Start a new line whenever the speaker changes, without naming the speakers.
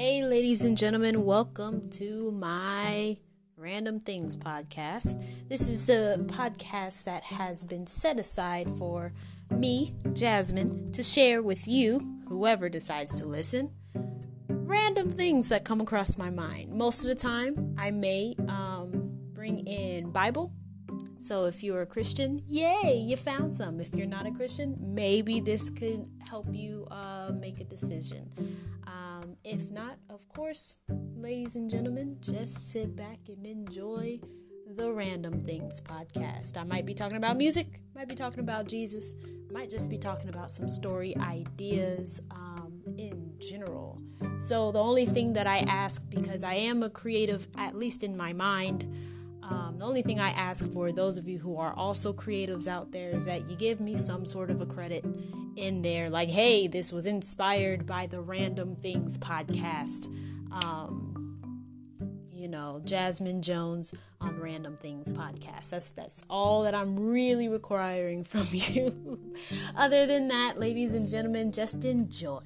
ladies and gentlemen. Welcome to my Random Things podcast. This is the podcast that has been set aside for me, Jasmine, to share with you, whoever decides to listen, random things that come across my mind. Most of the time, I may um, bring in Bible. So if you're a Christian, yay, you found some. If you're not a Christian, maybe this could help you uh, make a decision. Um, if not, of course, ladies and gentlemen, just sit back and enjoy the Random Things podcast. I might be talking about music, might be talking about Jesus, might just be talking about some story ideas um, in general. So, the only thing that I ask, because I am a creative, at least in my mind, um, the only thing I ask for those of you who are also creatives out there is that you give me some sort of a credit in there, like, hey, this was inspired by the Random Things podcast. Um, you know, Jasmine Jones on Random Things podcast. That's that's all that I'm really requiring from you. Other than that, ladies and gentlemen, just enjoy.